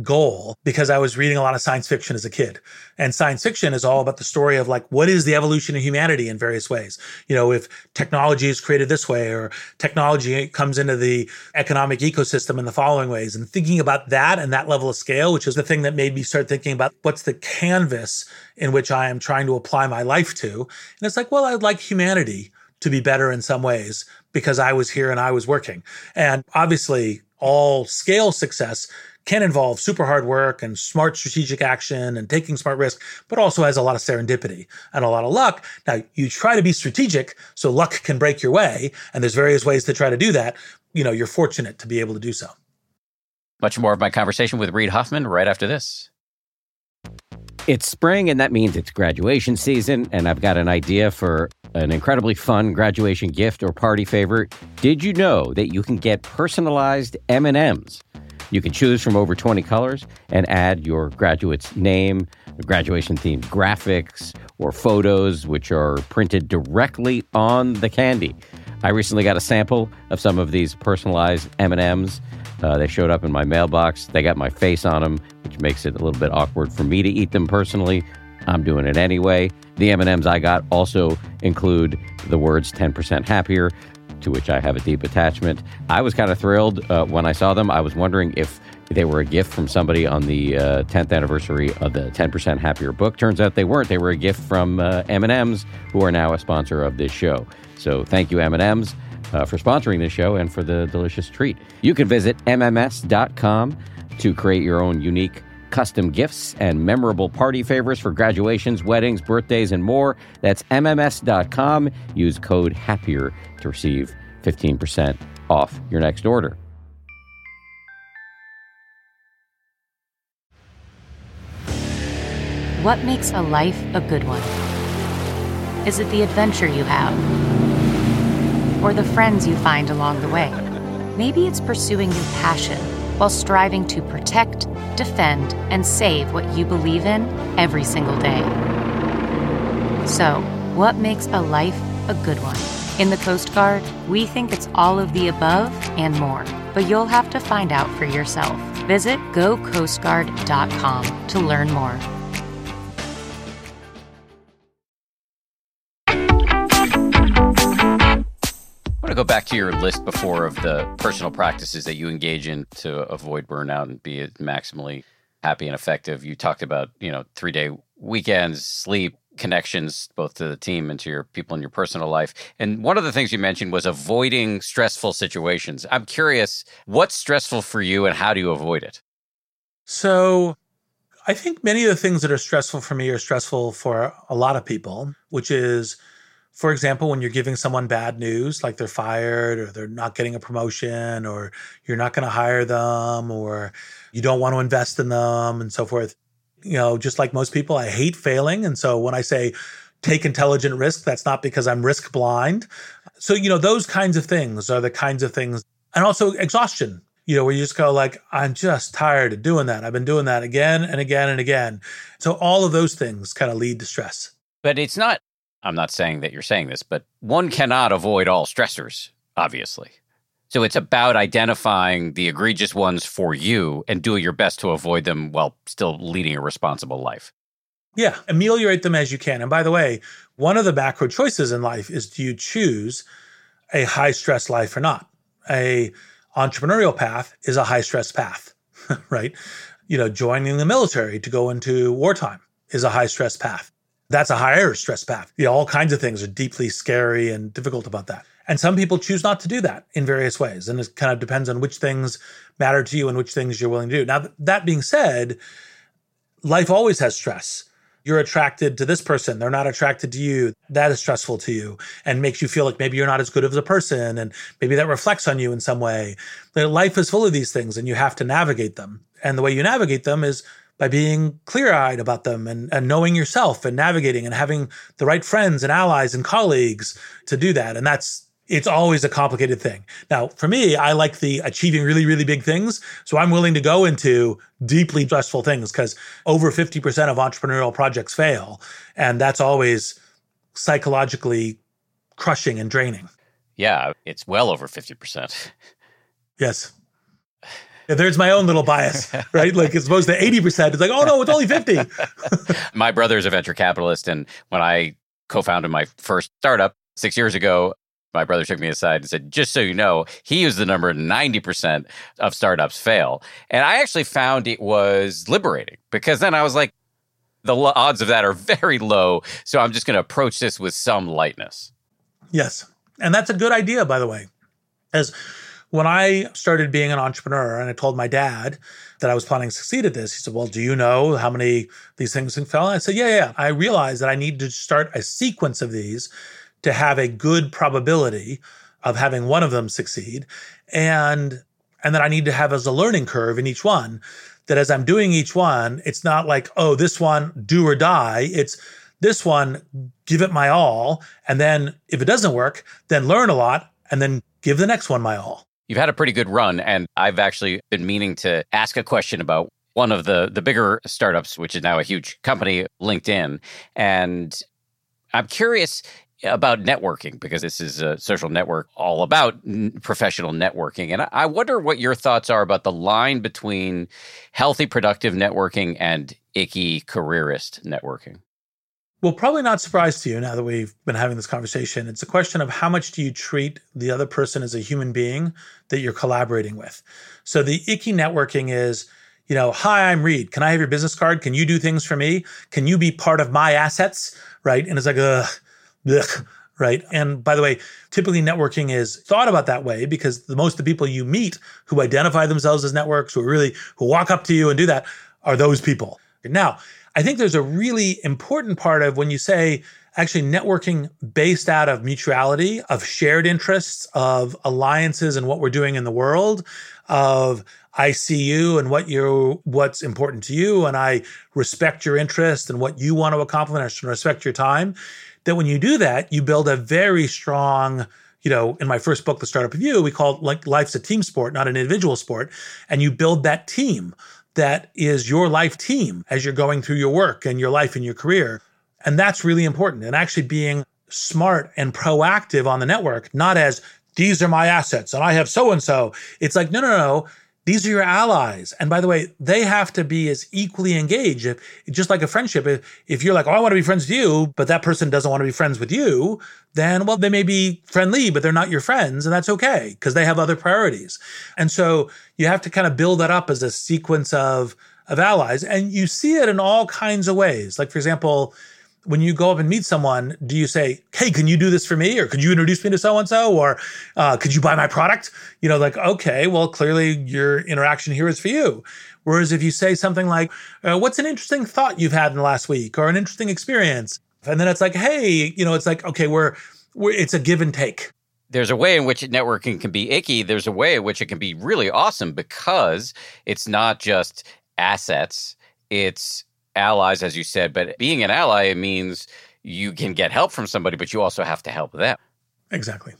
goal because I was reading a lot of science fiction as a kid. And science fiction is all about the story of like, what is the evolution of humanity in various ways? You know, if technology is created this way or technology comes into the economic ecosystem in the following ways and thinking about that and that level of scale, which is the thing that made me start thinking about what's the canvas in which I am trying to apply my life to. And it's like, well, I'd like humanity to be better in some ways because I was here and I was working. And obviously, all scale success can involve super hard work and smart strategic action and taking smart risk, but also has a lot of serendipity and a lot of luck. Now, you try to be strategic so luck can break your way, and there's various ways to try to do that. You know, you're fortunate to be able to do so. Much more of my conversation with Reid Hoffman right after this. It's spring, and that means it's graduation season, and I've got an idea for an incredibly fun graduation gift or party favor. Did you know that you can get personalized M&Ms? You can choose from over 20 colors and add your graduate's name, graduation themed graphics, or photos, which are printed directly on the candy. I recently got a sample of some of these personalized M&Ms. Uh, they showed up in my mailbox. They got my face on them, which makes it a little bit awkward for me to eat them personally. I'm doing it anyway. The M&Ms I got also include the words 10% happier, to which I have a deep attachment. I was kind of thrilled uh, when I saw them. I was wondering if they were a gift from somebody on the uh, 10th anniversary of the 10% Happier book. Turns out they weren't. They were a gift from uh, M&M's, who are now a sponsor of this show. So thank you, M&M's, uh, for sponsoring this show and for the delicious treat. You can visit MMS.com to create your own unique custom gifts and memorable party favors for graduations, weddings, birthdays, and more. That's MMS.com. Use code HAPPIER to receive 15% off your next order. What makes a life a good one? Is it the adventure you have? Or the friends you find along the way? Maybe it's pursuing your passion while striving to protect, defend, and save what you believe in every single day. So, what makes a life a good one? In the Coast Guard, we think it's all of the above and more, but you'll have to find out for yourself. Visit gocoastguard.com to learn more. I want to go back to your list before of the personal practices that you engage in to avoid burnout and be maximally happy and effective. You talked about, you know, three day weekends, sleep, connections, both to the team and to your people in your personal life. And one of the things you mentioned was avoiding stressful situations. I'm curious, what's stressful for you and how do you avoid it? So, I think many of the things that are stressful for me are stressful for a lot of people, which is for example, when you're giving someone bad news, like they're fired or they're not getting a promotion or you're not going to hire them or you don't want to invest in them and so forth. You know, just like most people, I hate failing. And so when I say take intelligent risk, that's not because I'm risk blind. So, you know, those kinds of things are the kinds of things. And also exhaustion, you know, where you just go like, I'm just tired of doing that. I've been doing that again and again and again. So all of those things kind of lead to stress. But it's not I'm not saying that you're saying this, but one cannot avoid all stressors, obviously. So it's about identifying the egregious ones for you and doing your best to avoid them while still leading a responsible life. Yeah, ameliorate them as you can. And by the way, one of the macro choices in life is do you choose a high stress life or not? A entrepreneurial path is a high stress path, *laughs* right? You know, joining the military to go into wartime is a high stress path. That's a higher stress path. You know, all kinds of things are deeply scary and difficult about that. And some people choose not to do that in various ways. And it kind of depends on which things matter to you and which things you're willing to do. Now, that being said, life always has stress. You're attracted to this person. They're not attracted to you. That is stressful to you and makes you feel like maybe you're not as good as a person. And maybe that reflects on you in some way. But life is full of these things and you have to navigate them. And the way you navigate them is by being clear eyed about them and, and knowing yourself and navigating and having the right friends and allies and colleagues to do that. And that's, it's always a complicated thing. Now, for me, I like the achieving really, really big things. So I'm willing to go into deeply stressful things because over 50% of entrepreneurial projects fail. And that's always psychologically crushing and draining. Yeah, it's well over 50%. Yes there's my own little bias, right? Like as opposed to 80%. It's like, oh no, it's only 50. *laughs* my brother is a venture capitalist. And when I co founded my first startup six years ago, my brother took me aside and said, just so you know, he used the number 90% of startups fail. And I actually found it was liberating because then I was like, the odds of that are *laughs* very low. So I'm just going to approach this with some lightness. Yes. And that's a good idea, by the way. As when I started being an entrepreneur and I told my dad that I was planning to succeed at this, he said, Well, do you know how many these things fell? And I said, Yeah, yeah. I realized that I need to start a sequence of these to have a good probability of having one of them succeed. And and that I need to have as a learning curve in each one that as I'm doing each one, it's not like, oh, this one, do or die. It's this one, give it my all. And then if it doesn't work, then learn a lot and then give the next one my all. You've had a pretty good run, and I've actually been meaning to ask a question about one of the the bigger startups, which is now a huge company, LinkedIn. And I'm curious about networking because this is a social network all about professional networking. And I wonder what your thoughts are about the line between healthy, productive networking and icky careerist networking. Well, probably not surprised to you now that we've been having this conversation. It's a question of how much do you treat the other person as a human being that you're collaborating with. So the icky networking is, you know, hi, I'm Reid. Can I have your business card? Can you do things for me? Can you be part of my assets? Right. And it's like, ugh, ugh right? And by the way, typically networking is thought about that way because the most of the people you meet who identify themselves as networks, who really who walk up to you and do that, are those people. Now, I think there's a really important part of when you say actually networking based out of mutuality, of shared interests, of alliances and what we're doing in the world, of I see you and what you what's important to you, and I respect your interest and what you want to accomplish and respect your time. That when you do that, you build a very strong you know, in my first book, The Startup You, we call it like life's a team sport, not an individual sport. And you build that team that is your life team as you're going through your work and your life and your career. And that's really important. And actually being smart and proactive on the network, not as these are my assets and I have so and so. It's like, no, no, no. These are your allies. And by the way, they have to be as equally engaged. If, just like a friendship, if, if you're like, oh, I want to be friends with you, but that person doesn't want to be friends with you, then, well, they may be friendly, but they're not your friends. And that's okay because they have other priorities. And so you have to kind of build that up as a sequence of, of allies. And you see it in all kinds of ways. Like, for example, when you go up and meet someone, do you say, "Hey, can you do this for me?" or "Could you introduce me to so and so?" or uh, "Could you buy my product?" You know, like, okay, well, clearly your interaction here is for you. Whereas if you say something like, uh, "What's an interesting thought you've had in the last week?" or "An interesting experience," and then it's like, "Hey," you know, it's like, okay, we're, we're it's a give and take. There's a way in which networking can be icky. There's a way in which it can be really awesome because it's not just assets; it's allies, as you said, but being an ally means you can get help from somebody, but you also have to help them. Exactly.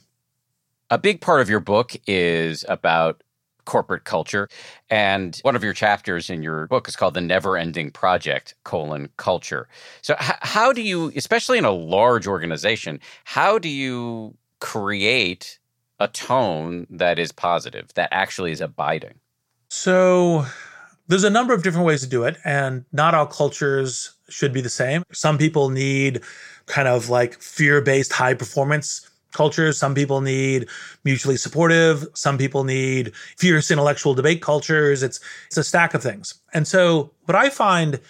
A big part of your book is about corporate culture and one of your chapters in your book is called the never ending project colon culture so h- how do you especially in a large organization how do you create a tone that is positive that actually is abiding so there's a number of different ways to do it, and not all cultures should be the same. Some people need kind of like fear based high performance cultures. Some people need mutually supportive. Some people need fierce intellectual debate cultures. It's, it's a stack of things. And so, what I find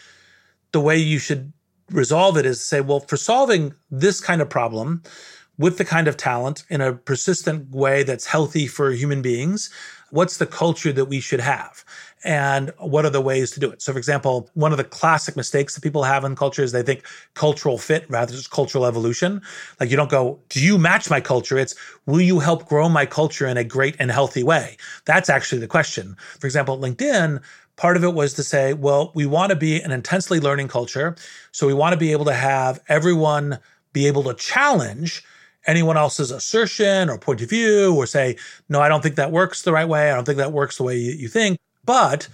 the way you should resolve it is to say, well, for solving this kind of problem with the kind of talent in a persistent way that's healthy for human beings, what's the culture that we should have? And what are the ways to do it? So, for example, one of the classic mistakes that people have in culture is they think cultural fit rather than cultural evolution. Like you don't go, do you match my culture? It's, will you help grow my culture in a great and healthy way? That's actually the question. For example, LinkedIn, part of it was to say, well, we want to be an intensely learning culture. So we want to be able to have everyone be able to challenge anyone else's assertion or point of view or say, no, I don't think that works the right way. I don't think that works the way you, think but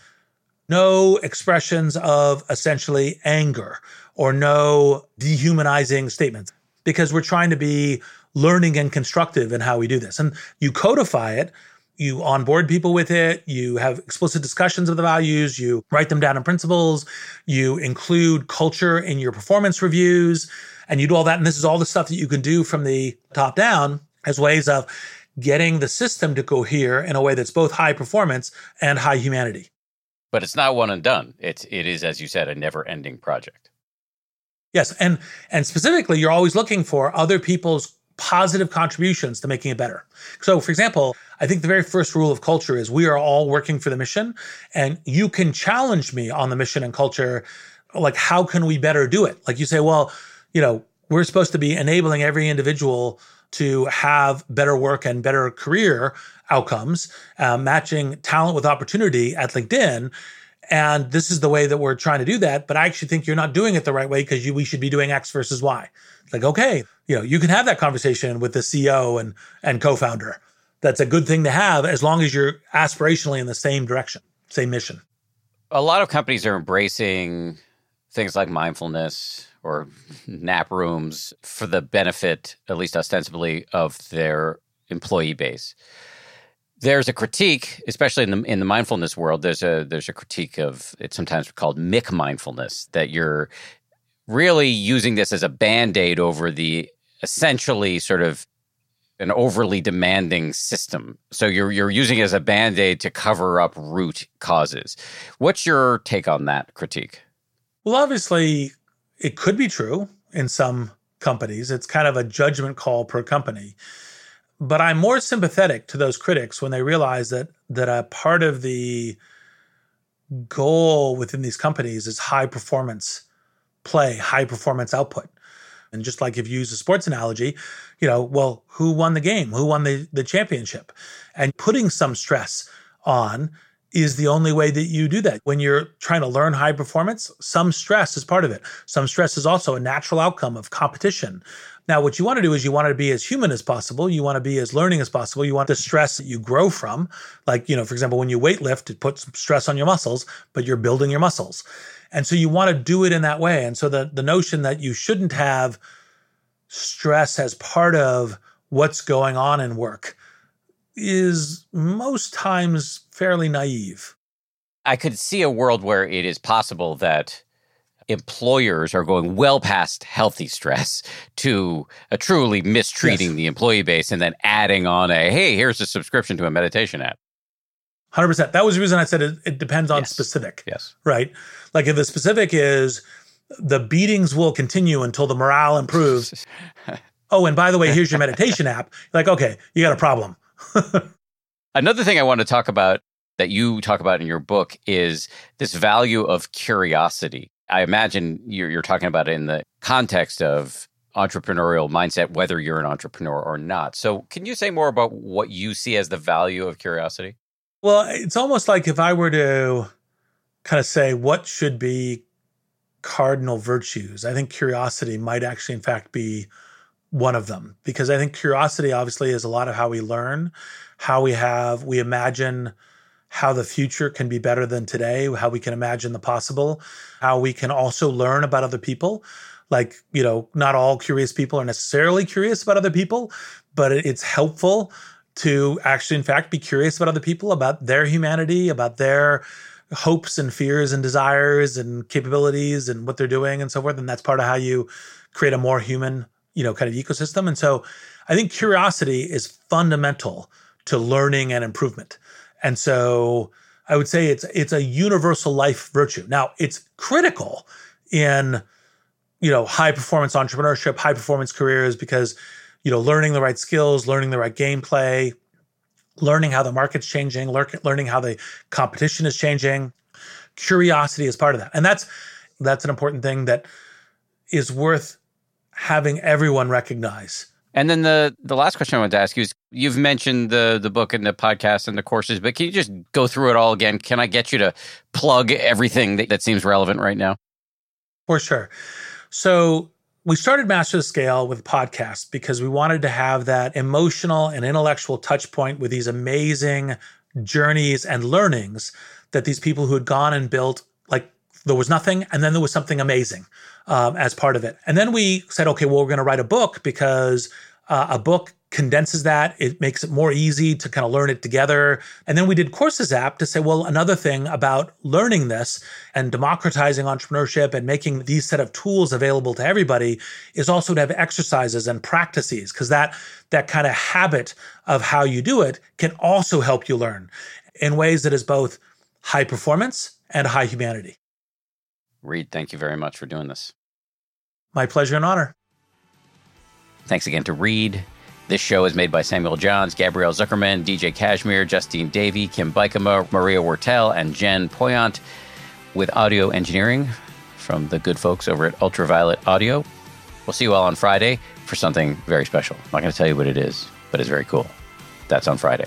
no expressions of essentially anger or no dehumanizing statements because we're trying to be learning and constructive in how we do this. And you codify it, you onboard people with it, you have explicit discussions of the values, you write them down in principles, you include culture in your performance reviews, and you do all that. And this is all the stuff that you can do from the top down as ways of getting the system to cohere in a way that's both high performance and high humanity. But it's not one and done. It's it is, as you said, a never ending project. Yes, and and specifically, you're always looking for other people's positive contributions to making it better. So, for example, I think the very first rule of culture is we are all working for the mission, and you can challenge me on the mission and culture. Like, how can we better do it? Like you say, well, you know, we're supposed to be enabling every individual to have better work and better career outcomes, uh, matching talent with opportunity at LinkedIn. And this is the way that we're trying to do that. But I actually think you're not doing it the right way because we should be doing X versus Y. It's like, okay, you know, you can have that conversation with the CEO and, and co-founder. That's a good thing to have as long as you're aspirationally in the same direction, same mission. A lot of companies are embracing things like mindfulness or nap rooms for the benefit, at least ostensibly, of their employee base. There's a critique, especially in the in the mindfulness world. There's a there's a critique of it's sometimes called McMindfulness that you're really using this as a band aid over the essentially sort of an overly demanding system. So you're you're using it as a band aid to cover up root causes. What's your take on that critique? Well, obviously, it could be true in some companies. It's kind of a judgment call per company. But I'm more sympathetic to those critics when they realize that that a part of the goal within these companies is high performance play, high performance output. And just like if you use a sports analogy, you know, well, who won the game? Who won the, the championship? And putting some stress on is the only way that you do that. When you're trying to learn high performance, some stress is part of it. Some stress is also a natural outcome of competition. Now, what you want to do is you want to be as human as possible. You want to be as learning as possible. You want the stress that you grow from. Like, you know, for example, when you weight lift, it puts stress on your muscles, but you're building your muscles. And so you want to do it in that way. And so the, the notion that you shouldn't have stress as part of what's going on in work is most times fairly naive. I could see a world where it is possible that employers are going well past healthy stress *laughs* to a truly mistreating yes. the employee base and then adding on a hey, here's a subscription to a meditation app. 100%. That was the reason I said it, it depends on yes. specific. Yes. Right? Like if the specific is the beatings will continue until the morale improves. *laughs* oh, and by the way, here's your meditation app. Like, okay, you got a problem. *laughs* Another thing I want to talk about that you talk about in your book is this value of curiosity. I imagine you're, you're talking about it in the context of entrepreneurial mindset, whether you're an entrepreneur or not. So, can you say more about what you see as the value of curiosity? Well, it's almost like if I were to kind of say what should be cardinal virtues, I think curiosity might actually, in fact, be one of them because I think curiosity obviously is a lot of how we learn, how we have, we imagine how the future can be better than today, how we can imagine the possible, how we can also learn about other people. Like, you know, not all curious people are necessarily curious about other people, but it's helpful to actually, in fact, be curious about other people, about their humanity, about their hopes and fears and desires and capabilities and what they're doing and so forth. And that's part of how you create a more human you know, kind of ecosystem. And so I think curiosity is fundamental to learning and improvement. And so I would say it's it's a universal life virtue. Now, it's critical in you know, high performance entrepreneurship, high performance careers because you know, learning the right skills, learning the right gameplay, learning how the market's changing, learning how the competition is changing. Curiosity is part of that. And that's that's an important thing that is worth having everyone recognize. And then the the last question I wanted to ask you is you've mentioned the the book and the podcast and the courses, but can you just go through it all again? Can I get you to plug everything that, that seems relevant right now? For sure. So we started Masters of Scale with podcasts because we wanted to have that emotional and intellectual touch point with these amazing journeys and learnings that these people who had gone and built like there was nothing and then there was something amazing um, as part of it. And then we said, okay, well, we're going to write a book because uh, a book condenses that. It makes it more easy to kind of learn it together. And then we did Courses app to say, well, another thing about learning this and democratizing entrepreneurship and making these set of tools available to everybody is also to have exercises and practices because that that kind of habit of how you do it can also help you learn in ways that is both high performance and high humanity. Reid, thank you very much for doing this. My pleasure and honor. Thanks again to Reid. This show is made by Samuel Johns, Gabrielle Zuckerman, DJ Cashmere, Justine Davie, Kim Bikema, Maria Wurttele, and Jen Poyant, with audio engineering from the good folks over at Ultraviolet Audio. We'll see you all on Friday for something very special. I'm not going to tell you what it is, but it's very cool. That's on Friday.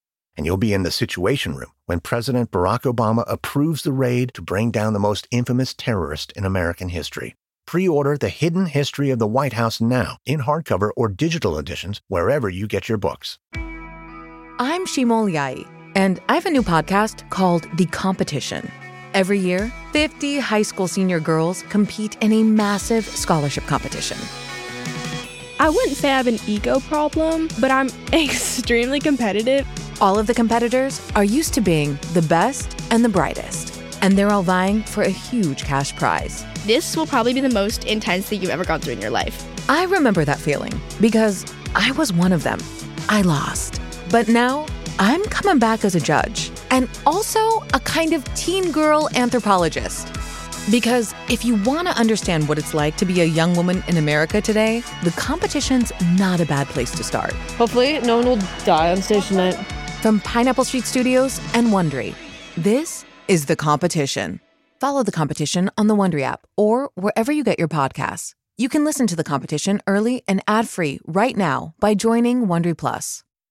and you'll be in the Situation Room when President Barack Obama approves the raid to bring down the most infamous terrorist in American history. Pre order The Hidden History of the White House now in hardcover or digital editions wherever you get your books. I'm Shima Oliaee, and I have a new podcast called The Competition. Every year, 50 high school senior girls compete in a massive scholarship competition. I wouldn't say I have an ego problem, but I'm *laughs* extremely competitive all of the competitors are used to being the best and the brightest, and they're all vying for a huge cash prize. This will probably be the most intense thing you've ever gone through in your life. I remember that feeling because I was one of them. I lost. But now I'm coming back as a judge and also a kind of teen girl anthropologist. Because if you want to understand what it's like to be a young woman in America today, the competition's not a bad place to start. Hopefully, no one will die on stage tonight. From Pineapple Street Studios and Wondery, this is The Competition. Follow The Competition on the Wondery app or wherever you get your podcasts. You can listen to The Competition early and ad-free right now by joining Wondery Plus.